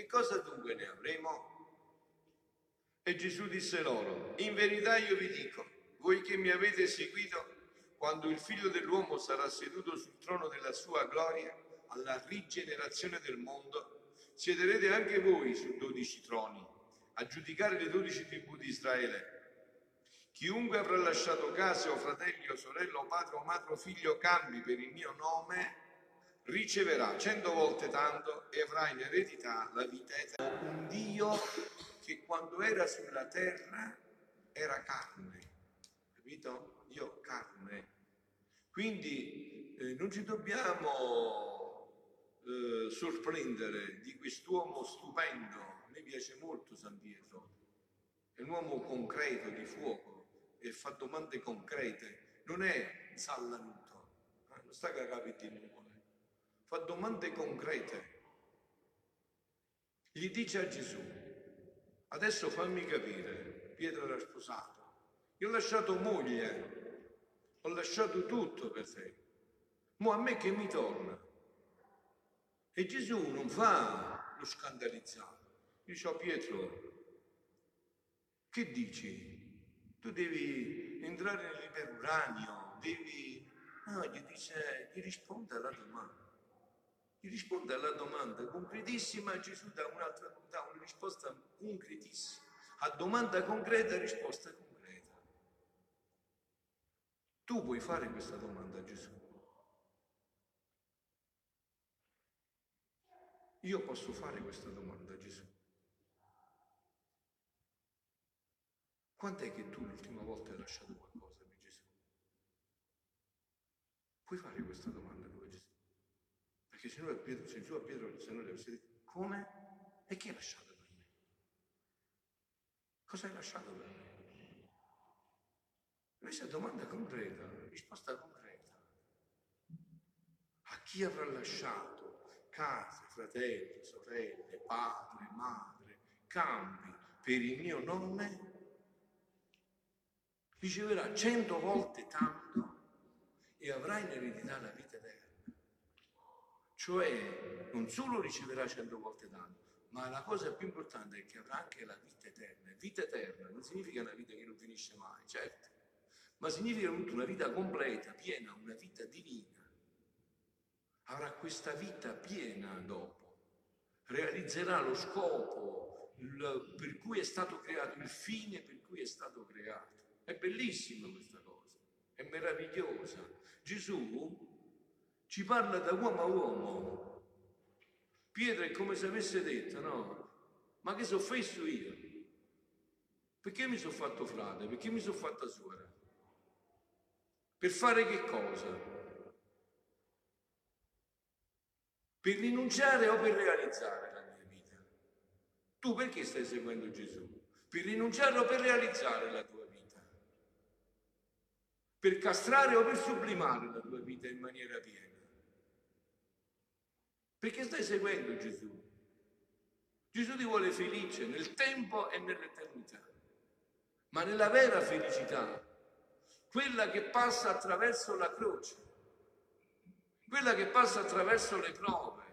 che cosa dunque ne avremo? E Gesù disse loro, in verità io vi dico, voi che mi avete seguito, quando il figlio dell'uomo sarà seduto sul trono della sua gloria, alla rigenerazione del mondo, siederete anche voi su dodici troni, a giudicare le dodici tribù di Israele. Chiunque avrà lasciato casa o fratelli o sorella o padre o madre o figlio cambi per il mio nome, riceverà cento volte tanto e avrà in eredità la vita eterna. Un Dio che quando era sulla terra era carne, capito? Io carne. Quindi eh, non ci dobbiamo eh, sorprendere di quest'uomo stupendo. A me piace molto San Pietro. È un uomo concreto, di fuoco, e fa domande concrete. Non è sallanuto, eh? non sta cagando di nuvole. Fa domande concrete. Gli dice a Gesù, Adesso fammi capire, Pietro era sposato. Io ho lasciato moglie, ho lasciato tutto per te. Ma a me che mi torna? E Gesù non fa lo scandalizzato. Dice a Pietro, che dici? Tu devi entrare nell'iperuranio, devi... No, gli dice, gli risponde alla domanda. Gli risponde alla domanda concretissima, Gesù dà dà una risposta concretissima. A domanda concreta, risposta concreta. Tu puoi fare questa domanda a Gesù. Io posso fare questa domanda a Gesù. Quant'è che tu l'ultima volta hai lasciato qualcosa per Gesù? Puoi fare questa domanda? Perché se noi a Pietro, se giù a Pietro, se noi le avessi detto, come? E che hai lasciato per me? Cosa hai lasciato per me? Questa domanda concreta, risposta concreta. A chi avrà lasciato case, fratelli, sorelle, padre, madre, campi per il mio nome? Riceverà cento volte tanto e avrà in eredità la vita. Cioè, non solo riceverà cento volte tanto, ma la cosa più importante è che avrà anche la vita eterna. Vita eterna non significa una vita che non finisce mai, certo, ma significa una vita completa, piena, una vita divina. Avrà questa vita piena dopo, realizzerà lo scopo il, per cui è stato creato, il fine per cui è stato creato. È bellissima questa cosa, è meravigliosa. Gesù ci parla da uomo a uomo. Pietro è come se avesse detto, no, ma che sono fesso io? Perché mi sono fatto frate? Perché mi sono fatta suora? Per fare che cosa? Per rinunciare o per realizzare la mia vita? Tu perché stai seguendo Gesù? Per rinunciare o per realizzare la tua vita? Per castrare o per sublimare la tua vita in maniera piena? Perché stai seguendo Gesù. Gesù ti vuole felice nel tempo e nell'eternità. Ma nella vera felicità, quella che passa attraverso la croce, quella che passa attraverso le prove,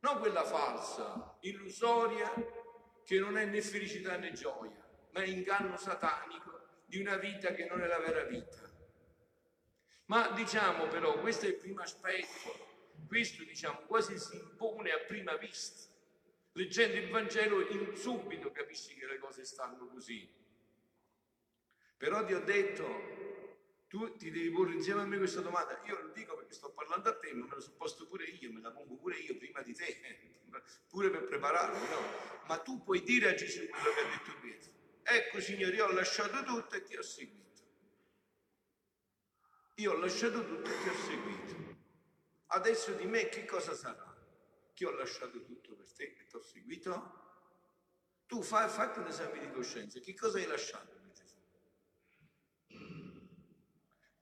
non quella falsa, illusoria, che non è né felicità né gioia, ma è inganno satanico di una vita che non è la vera vita. Ma diciamo però, questo è il primo aspetto questo diciamo quasi si impone a prima vista. Leggendo il Vangelo in subito capisci che le cose stanno così. Però ti ho detto, tu ti devi porre insieme a me questa domanda. Io lo dico perché sto parlando a te, ma me lo sono posto pure io, me la pongo pure io prima di te, pure per prepararmi, no? Ma tu puoi dire a Gesù quello che ha detto Pietro. Ecco Signore, io ho lasciato tutto e ti ho seguito. Io ho lasciato tutto e ti ho seguito. Adesso di me che cosa sarà? Che ho lasciato tutto per te e ti ho seguito? Tu fai, fatti un esame di coscienza. Che cosa hai lasciato per Gesù?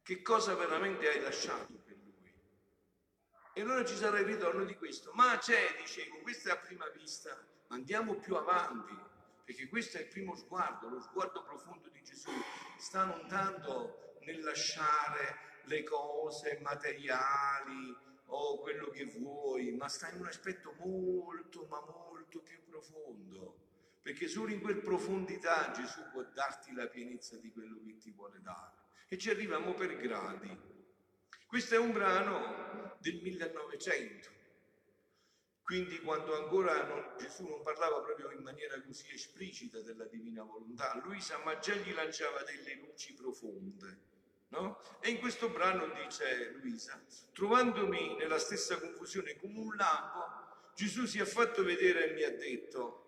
Che cosa veramente hai lasciato per Lui? E allora ci sarà il ritorno di questo. Ma c'è, dicevo, questa è a prima vista. Andiamo più avanti, perché questo è il primo sguardo, lo sguardo profondo di Gesù. Sta non tanto nel lasciare le cose materiali, o quello che vuoi, ma sta in un aspetto molto, ma molto perché solo in quel profondità Gesù può darti la pienezza di quello che ti vuole dare. E ci arriviamo per gradi. Questo è un brano del 1900, quindi quando ancora non, Gesù non parlava proprio in maniera così esplicita della divina volontà, Luisa ma già gli lanciava delle luci profonde. No? E in questo brano dice Luisa, trovandomi nella stessa confusione come un lampo, Gesù si è fatto vedere e mi ha detto,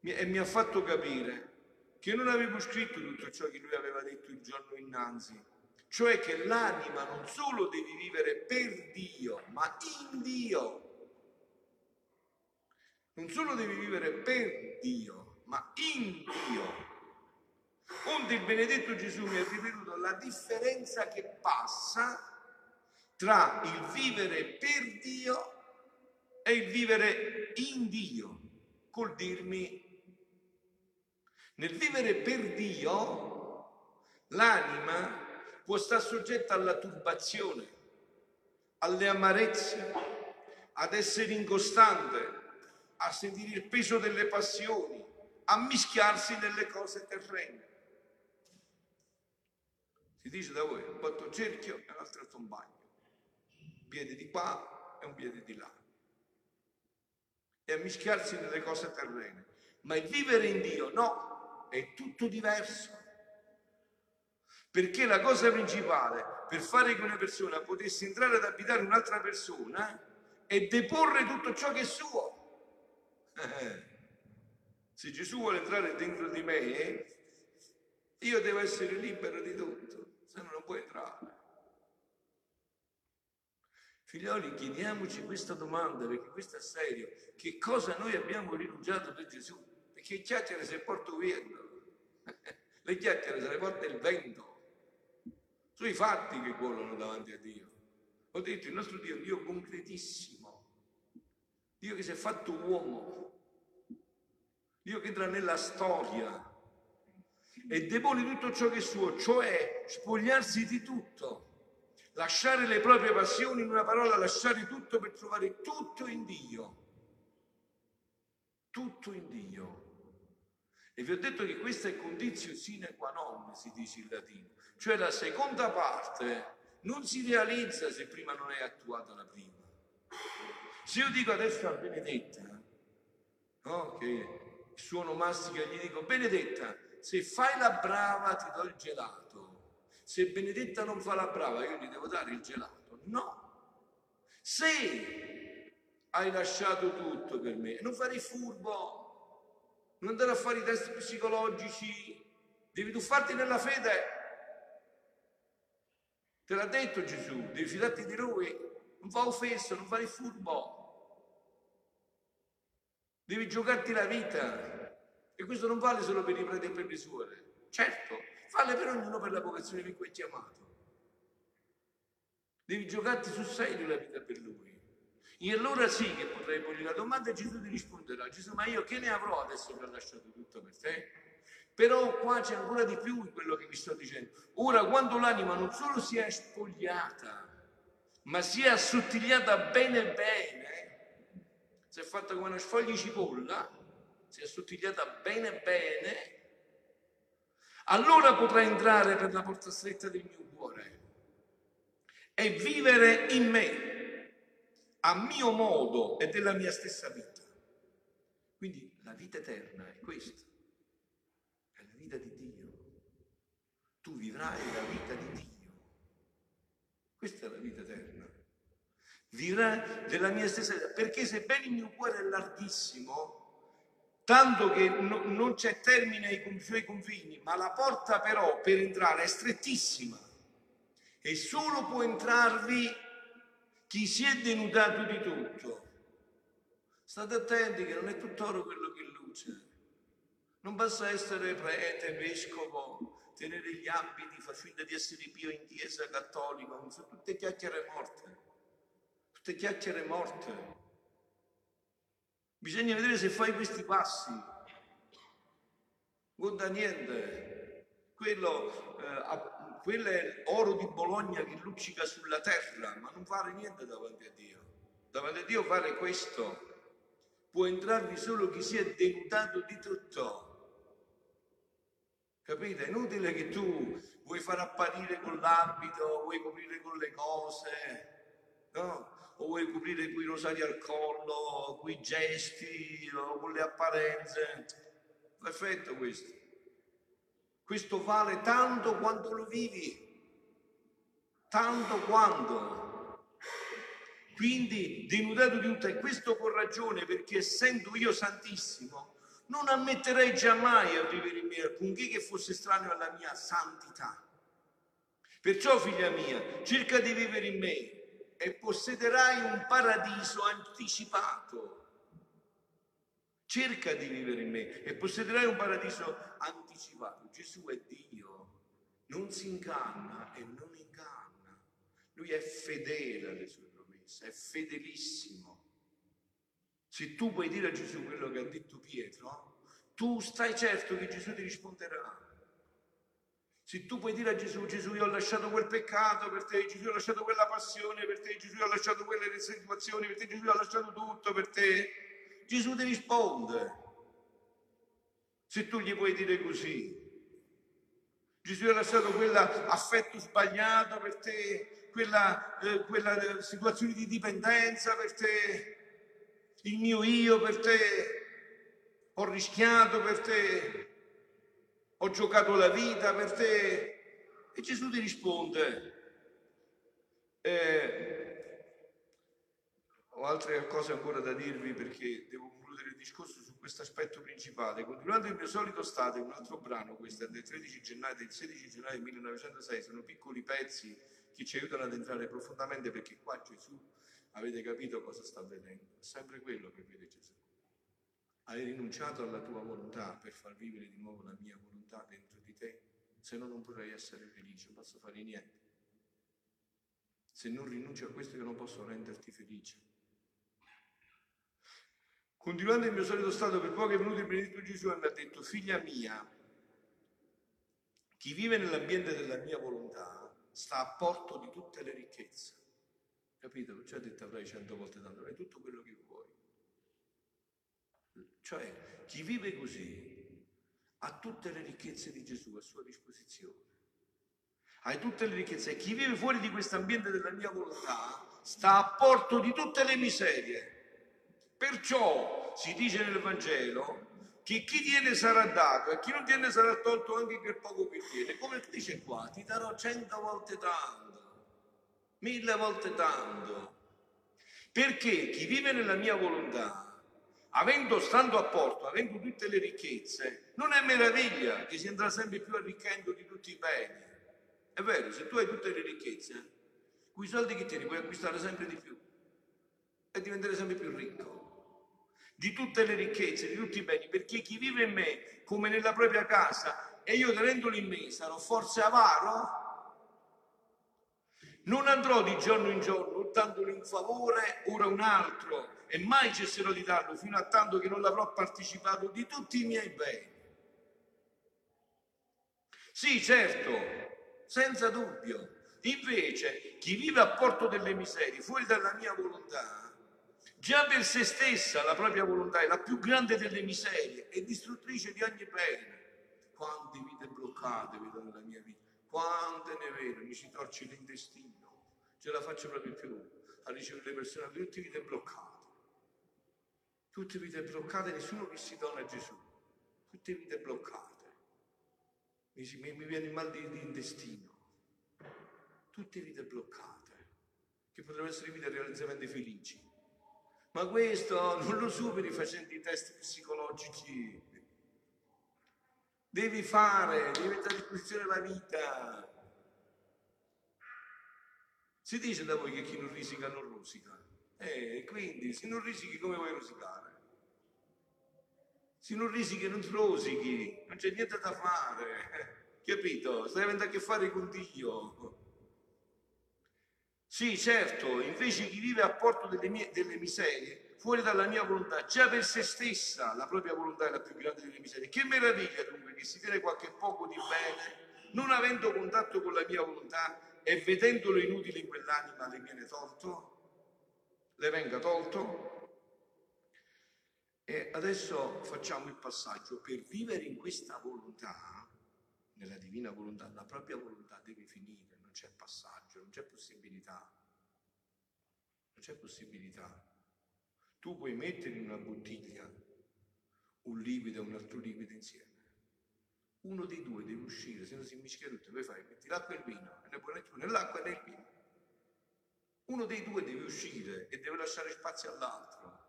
e mi ha fatto capire che non avevo scritto tutto ciò che lui aveva detto il giorno innanzi, cioè che l'anima non solo deve vivere per Dio, ma in Dio. Non solo deve vivere per Dio, ma in Dio. Onde il benedetto Gesù mi ha ripetuto la differenza che passa tra il vivere per Dio e il vivere in Dio, col dirmi nel vivere per Dio, l'anima può stare soggetta alla turbazione, alle amarezze, ad essere incostante, a sentire il peso delle passioni, a mischiarsi nelle cose terrene. Si dice da voi, un botto cerchio e un altro tombagno, un piede di qua e un piede di là. E a mischiarsi nelle cose terrene. Ma il vivere in Dio no, è tutto diverso. Perché la cosa principale per fare che una persona potesse entrare ad abitare un'altra persona è deporre tutto ciò che è suo. Se Gesù vuole entrare dentro di me, io devo essere libero di tutto, se no non può entrare. Figlioli, chiediamoci questa domanda perché questo è serio. Che cosa noi abbiamo rinunciato per Gesù? Perché chiacchiere se porto via. Le chiacchiere se le porta il vento. Sono i fatti che volano davanti a Dio. Ho detto, il nostro Dio è un Dio concretissimo. Dio che si è fatto uomo. Dio che entra nella storia e depone tutto ciò che è suo, cioè spogliarsi di tutto, lasciare le proprie passioni, in una parola, lasciare tutto per trovare tutto in Dio. Tutto in Dio. E vi ho detto che questa è condizio sine qua non, si dice in latino. Cioè la seconda parte non si realizza se prima non è attuata la prima. Se io dico adesso a Benedetta, no, che il suono mastica, gli dico Benedetta, se fai la brava ti do il gelato. Se Benedetta non fa la brava io gli devo dare il gelato. No. Se hai lasciato tutto per me, non fare il furbo, non andare a fare i test psicologici, devi tuffarti nella fede. Te l'ha detto Gesù, devi fidarti di lui, non fa offesso, non fare il furbo. Devi giocarti la vita. E questo non vale solo per i preti e per le suore. Certo, vale per ognuno per la vocazione per cui è chiamato. Devi giocarti sul serio la vita per lui. E allora sì che potrei porgli la domanda e Gesù ti risponderà, Gesù ma io che ne avrò adesso che ho lasciato tutto per te? Però qua c'è ancora di più quello che vi sto dicendo. Ora quando l'anima non solo si è spogliata, ma si è assottigliata bene bene, si è fatta come una sfoglia cipolla, si è assottigliata bene bene, allora potrà entrare per la porta stretta del mio cuore e vivere in me a mio modo e della mia stessa vita. Quindi la vita eterna è questa, è la vita di Dio. Tu vivrai la vita di Dio. Questa è la vita eterna. Vivrai della mia stessa vita, perché sebbene il mio cuore è larghissimo, tanto che no, non c'è termine ai suoi confini, ma la porta però per entrare è strettissima e solo può entrarvi chi si è denudato di tutto. State attenti che non è tutt'oro quello che luce. Non basta essere prete, vescovo, tenere gli abiti, far finta di essere pio in chiesa cattolica, sono tutte chiacchiere morte. Tutte chiacchiere morte. Bisogna vedere se fai questi passi. Guarda niente. Quello eh, quello è oro di Bologna che luccica sulla terra, ma non fare niente davanti a Dio. Davanti a Dio fare questo, può entrarvi solo chi si è denudato di tutto. Capite? È inutile che tu vuoi far apparire con l'abito, vuoi coprire con le cose, no? O vuoi coprire quei rosari al collo, quei gesti, o con le apparenze. Perfetto questo. Questo vale tanto quanto lo vivi, tanto quanto. Quindi denudato di tutto, e questo con ragione, perché essendo io santissimo, non ammetterei mai a vivere in me alcunché che fosse strano alla mia santità. Perciò, figlia mia, cerca di vivere in me e possederai un paradiso anticipato. Cerca di vivere in me e possederai un paradiso anticipato. Gesù è Dio, non si inganna e non inganna. Lui è fedele alle sue promesse, è fedelissimo. Se tu puoi dire a Gesù quello che ha detto Pietro, tu stai certo che Gesù ti risponderà. Se tu puoi dire a Gesù, Gesù io ho lasciato quel peccato per te, Gesù io ho lasciato quella passione per te, Gesù io ho lasciato quelle situazioni per te, Gesù io ho lasciato tutto per te, Gesù ti risponde. Se tu gli puoi dire così, Gesù ha lasciato quell'affetto sbagliato per te, quella, eh, quella eh, situazione di dipendenza per te, il mio io per te, ho rischiato per te, ho giocato la vita per te. E Gesù ti risponde, eh, ho altre cose ancora da dirvi perché devo concludere il discorso su questo aspetto principale. Continuando il mio solito stato, un altro brano, questo è del 13 gennaio, del 16 gennaio 1906, sono piccoli pezzi che ci aiutano ad entrare profondamente perché qua Gesù Avete capito cosa sta avvenendo? È sempre quello che vede Gesù. Hai rinunciato alla tua volontà per far vivere di nuovo la mia volontà dentro di te, se no non potrai essere felice, non posso fare niente. Se non rinunci a questo io non posso renderti felice. Continuando il mio solito stato, per pochi minuti il benedetto Gesù mi ha detto, figlia mia, chi vive nell'ambiente della mia volontà sta a porto di tutte le ricchezze. Capito? Perciò ha detto avrai cento volte tanto, avrai tutto quello che vuoi. Cioè, chi vive così ha tutte le ricchezze di Gesù a sua disposizione. Hai tutte le ricchezze e chi vive fuori di questo ambiente della mia volontà sta a porto di tutte le miserie. Perciò si dice nel Vangelo che chi tiene sarà dato e chi non tiene sarà tolto anche quel poco che tiene. Come dice qua, ti darò cento volte tanto mille volte tanto. Perché chi vive nella mia volontà, avendo stando a porto, avendo tutte le ricchezze, non è meraviglia che si andrà sempre più arricchendo di tutti i beni. È vero, se tu hai tutte le ricchezze, quei soldi che tieni puoi acquistare sempre di più e diventare sempre più ricco. Di tutte le ricchezze, di tutti i beni, perché chi vive in me come nella propria casa e io tenendolo in me sarò forse avaro, non andrò di giorno in giorno, dandogli un favore, ora un altro, e mai cesserò di darlo fino a tanto che non l'avrò partecipato di tutti i miei beni. Sì, certo, senza dubbio. Invece, chi vive a porto delle miserie, fuori dalla mia volontà, già per se stessa la propria volontà è la più grande delle miserie e distruttrice di ogni bene. Quante vite bloccate vedo nella mia vita quante ne vedo, mi si torce l'intestino, ce la faccio proprio più a ricevere le persone, tutte vite bloccate, tutte vite bloccate, nessuno che si dona a Gesù, tutte vite bloccate, mi, mi, viene il mal di, di intestino, tutte vite bloccate, che potrebbero essere vite realizzamente felici. Ma questo non lo superi facendo i test psicologici Devi fare, devi mettere a disposizione la vita. Si dice da voi che chi non risica non rosica. Eh, quindi se non risichi come vuoi rosicare? Se non risichi non rosichi, non c'è niente da fare. Capito? Stai avendo a che fare con Dio. Sì, certo, invece chi vive a porto delle, mie, delle miserie fuori dalla mia volontà, già per se stessa la propria volontà è la più grande delle miserie. Che meraviglia dunque che si tiene qualche poco di bene, non avendo contatto con la mia volontà e vedendolo inutile in quell'anima le viene tolto, le venga tolto. E adesso facciamo il passaggio. Per vivere in questa volontà, nella divina volontà, la propria volontà deve finire, non c'è passaggio, non c'è possibilità. Non c'è possibilità. Tu puoi mettere in una bottiglia un liquido e un altro liquido insieme. Uno dei due deve uscire, se no si mischia tutto. Poi fai, metti l'acqua e il vino, e ne puoi più nell'acqua e nel vino. Uno dei due deve uscire e deve lasciare spazio all'altro.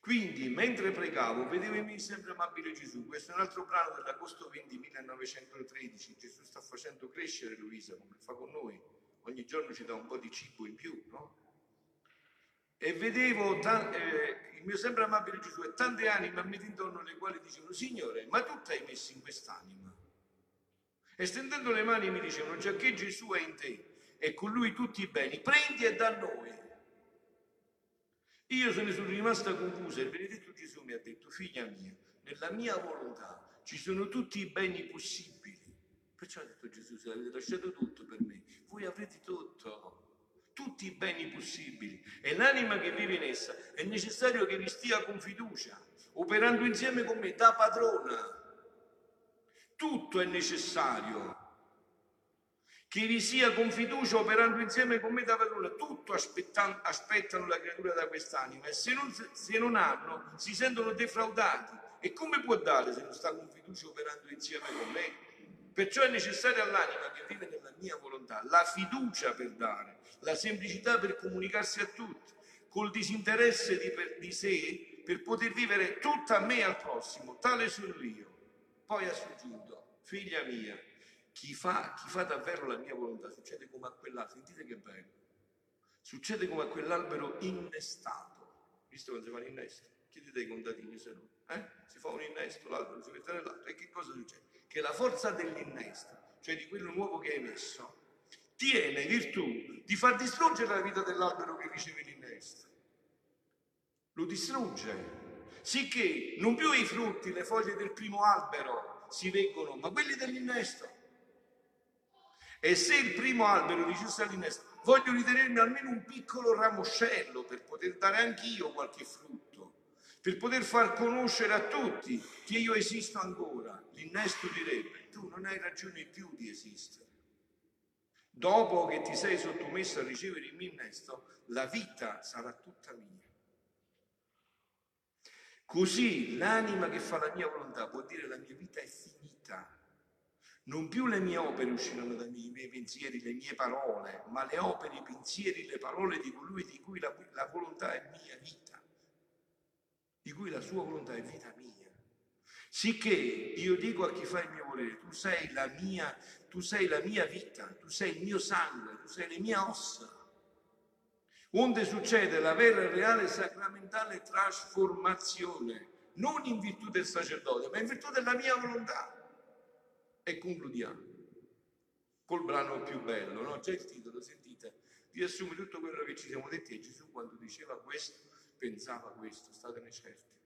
Quindi, mentre pregavo, vedevo in me sempre amabile Gesù. Questo è un altro brano dell'agosto 20 1913. Gesù sta facendo crescere Luisa, come fa con noi. Ogni giorno ci dà un po' di cibo in più, no? E vedevo ta- eh, il mio sempre amabile Gesù e tante anime a me intorno le quali dicevano, Signore, ma tu ti hai messo in quest'anima? E stendendo le mani mi dicevano, già che Gesù è in te e con lui tutti i beni, prendi e da noi. Io se ne sono rimasta confusa il benedetto Gesù mi ha detto, figlia mia, nella mia volontà ci sono tutti i beni possibili. Perciò ha detto Gesù, se avete lasciato tutto per me, voi avrete tutto tutti i beni possibili e l'anima che vive in essa è necessario che vi stia con fiducia, operando insieme con me da padrona. Tutto è necessario che vi sia con fiducia operando insieme con me da padrona. Tutto aspettano la creatura da quest'anima e se non, se non hanno si sentono defraudati. E come può dare se non sta con fiducia operando insieme con me? Perciò è necessaria all'anima che vive nella mia volontà la fiducia per dare, la semplicità per comunicarsi a tutti, col disinteresse di, per, di sé per poter vivere tutta me al prossimo, tale sono io. Poi ha soggiunto, figlia mia, chi fa, chi fa davvero la mia volontà succede come a quell'albero, sentite che bello, succede come a quell'albero innestato, visto quando si fa l'innesto, chiedete ai contadini se no, eh? si fa un innesto, l'albero si mette nell'altro e che cosa succede? che la forza dell'innesto, cioè di quello nuovo che hai messo, tiene virtù di far distruggere la vita dell'albero che riceve l'innesto. Lo distrugge, sicché non più i frutti, le foglie del primo albero si veggono, ma quelli dell'innesto. E se il primo albero dicesse all'innesto, voglio ritenermi almeno un piccolo ramoscello per poter dare anch'io qualche frutto, per poter far conoscere a tutti che io esisto ancora, l'innesto direbbe, tu non hai ragione più di esistere. Dopo che ti sei sottomesso a ricevere il mio innesto, la vita sarà tutta mia. Così l'anima che fa la mia volontà può dire la mia vita è finita. Non più le mie opere usciranno dai miei pensieri, le mie parole, ma le opere, i pensieri, le parole di colui di cui la, la volontà è mia vita, di cui la sua volontà è vita mia. Sicché io dico a chi fa il mio volere, tu sei la mia, tu sei la mia vita, tu sei il mio sangue, tu sei le mie ossa. Onde succede la vera e reale sacramentale trasformazione, non in virtù del sacerdote, ma in virtù della mia volontà. E concludiamo col brano più bello, no? Già il titolo, sentite, riassume tutto quello che ci siamo detti e Gesù quando diceva questo, pensava questo, statene certi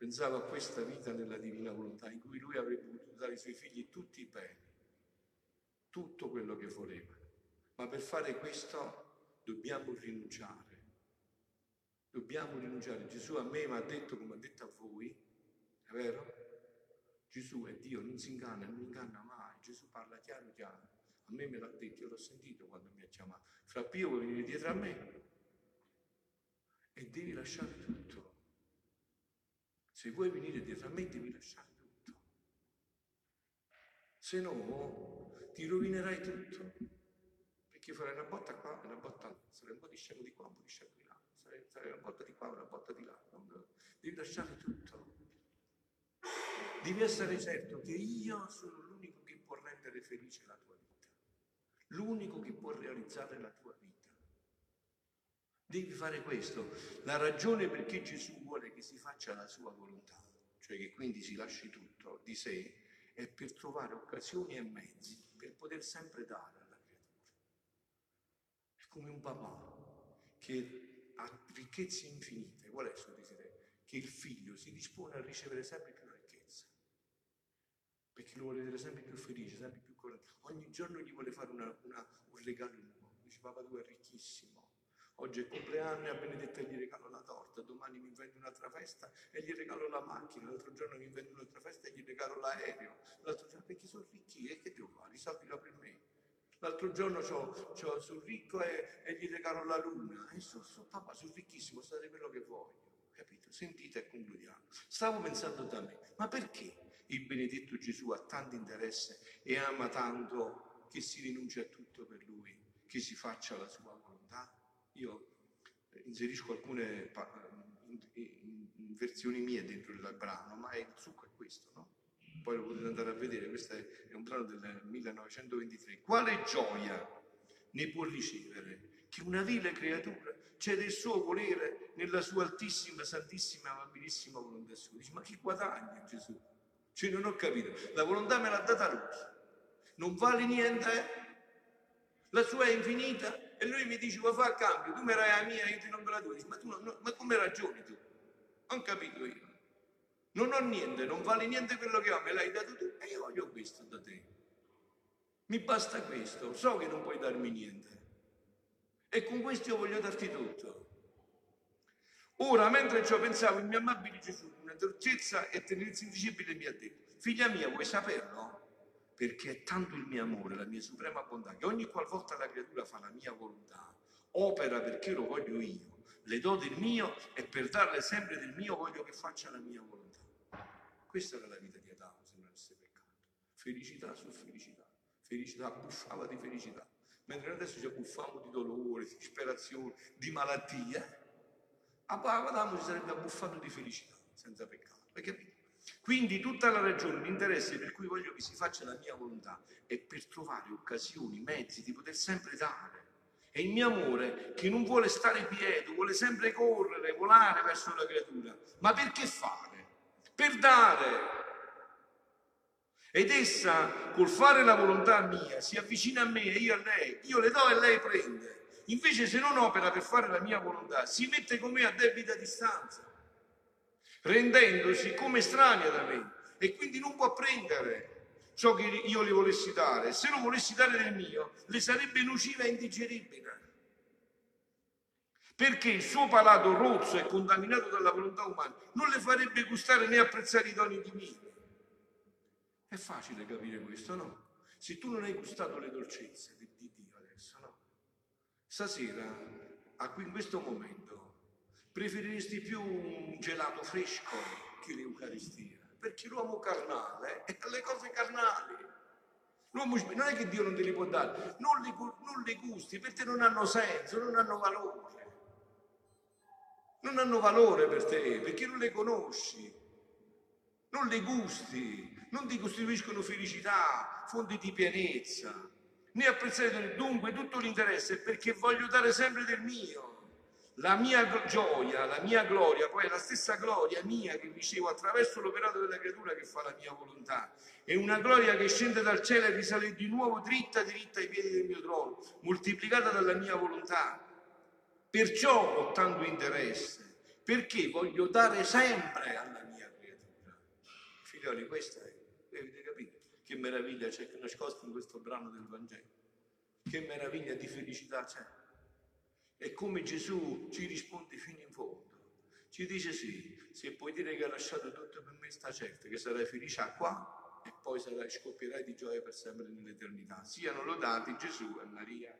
pensava a questa vita nella divina volontà in cui lui avrebbe potuto dare ai suoi figli tutti i beni, tutto quello che voleva. Ma per fare questo dobbiamo rinunciare. Dobbiamo rinunciare. Gesù a me mi ha detto come ha detto a voi, è vero? Gesù è Dio, non si inganna, non inganna mai. Gesù parla chiaro chiaro. A me me l'ha detto, io l'ho sentito quando mi ha chiamato. Fra Pio vuoi venire dietro a me e devi lasciare tutto. Se vuoi venire dietro a me devi lasciare tutto. Se no ti rovinerai tutto. Perché farai una botta qua e una botta là. Sarai un po' di scemo di qua, un po' di scemo di là. Sarai, una botta di qua una botta di là. Devi lasciare tutto. Devi essere certo che io sono l'unico che può rendere felice la tua vita. L'unico che può realizzare la tua vita. Devi fare questo. La ragione perché Gesù vuole che si faccia la sua volontà, cioè che quindi si lasci tutto di sé, è per trovare occasioni e mezzi per poter sempre dare alla creatura. È come un papà che ha ricchezze infinite. Qual è il suo desiderio? Che il figlio si dispone a ricevere sempre più. Perché lo vuole vedere sempre più felice, sempre più coraggioso. Ogni giorno gli vuole fare una, una, un regalo nuovo. Dice papà tu è ricchissimo Oggi è compleanno e a Benedetta gli regalo la torta, domani mi invento un'altra festa e gli regalo la macchina, l'altro giorno mi invento un'altra festa e gli regalo l'aereo, l'altro giorno perché sono ricchi e che devo fare? I soldi per me. L'altro giorno c'ho, c'ho, sono ricco e, e, gli regalo la luna. E so, so, papà, sono ricchissimo, state quello che voglio. Capito? Sentite e concludiamo. Stavo pensando da me, ma perché il benedetto Gesù ha tanto interesse e ama tanto che si rinuncia a tutto per lui, che si faccia la sua volontà? Io inserisco alcune versioni mie dentro il brano, ma il succo è questo, no? Poi lo potete andare a vedere, questo è un brano del 1923. Quale gioia ne può ricevere che una vile creatura c'è del suo volere nella sua altissima, santissima, amabilissima volontà sua? Dice, ma chi guadagna Gesù? Cioè non ho capito, la volontà me l'ha data lui, non vale niente, la sua è infinita e lui mi dice, vuoi fare cambio, tu dai la mia, io ti non me la do. Ma, tu, no, ma come ragioni tu? Non capito io. Non ho niente, non vale niente quello che ho, me l'hai dato tu e io voglio questo da te. Mi basta questo, so che non puoi darmi niente. E con questo io voglio darti tutto. Ora, mentre ciò pensavo, il mio amabile Gesù, una dolcezza e tenerezza indicibile, mi ha detto, figlia mia, vuoi saperlo? Perché è tanto il mio amore, la mia suprema bontà, che ogni qualvolta la creatura fa la mia volontà, opera perché lo voglio io, le do del mio e per darle sempre del mio voglio che faccia la mia volontà. Questa era la vita di Adamo se non avesse peccato. Felicità su felicità, felicità, buffava di felicità. Mentre adesso ci abbuffiamo di dolore, di disperazione, di malattie, Adamo si sarebbe abbuffato di felicità, senza peccato. Hai capito? Quindi tutta la ragione, l'interesse per cui voglio che si faccia la mia volontà è per trovare occasioni, mezzi di poter sempre dare. È il mio amore che non vuole stare quieto, vuole sempre correre, volare verso la creatura. Ma perché fare? per dare. Ed essa, col fare la volontà mia, si avvicina a me e io a lei. Io le do e lei prende. Invece se non opera per fare la mia volontà, si mette con me a debita distanza, rendendosi come estranea da me e quindi non può prendere ciò che io le volessi dare. Se non volessi dare del mio, le sarebbe nociva e indigeribile perché il suo palato rozzo e contaminato dalla volontà umana non le farebbe gustare né apprezzare i doni divini. È facile capire questo, no? Se tu non hai gustato le dolcezze di Dio? Stasera, in questo momento, preferiresti più un gelato fresco che l'Eucaristia, perché l'uomo carnale è alle cose carnali. L'uomo non è che Dio non te li può dare, non li, non li gusti perché non hanno senso, non hanno valore non hanno valore per te perché non le conosci, non le gusti, non ti costituiscono felicità, fonti di pienezza, né apprezzare dunque tutto l'interesse perché voglio dare sempre del mio. La mia gioia, la mia gloria, poi la stessa gloria mia che ricevo attraverso l'operato della creatura che fa la mia volontà. È una gloria che scende dal cielo e risale di nuovo dritta dritta ai piedi del mio trono, moltiplicata dalla mia volontà Perciò ho tanto interesse, perché voglio dare sempre alla mia creatura. Figlioli, questa è? Che meraviglia c'è nascosta in questo brano del Vangelo. Che meraviglia di felicità c'è. E come Gesù ci risponde fino in fondo. Ci dice sì, se puoi dire che hai lasciato tutto per me, sta certo che sarai felice qua e poi sarai, scoppierai di gioia per sempre nell'eternità. Siano lodati Gesù e Maria.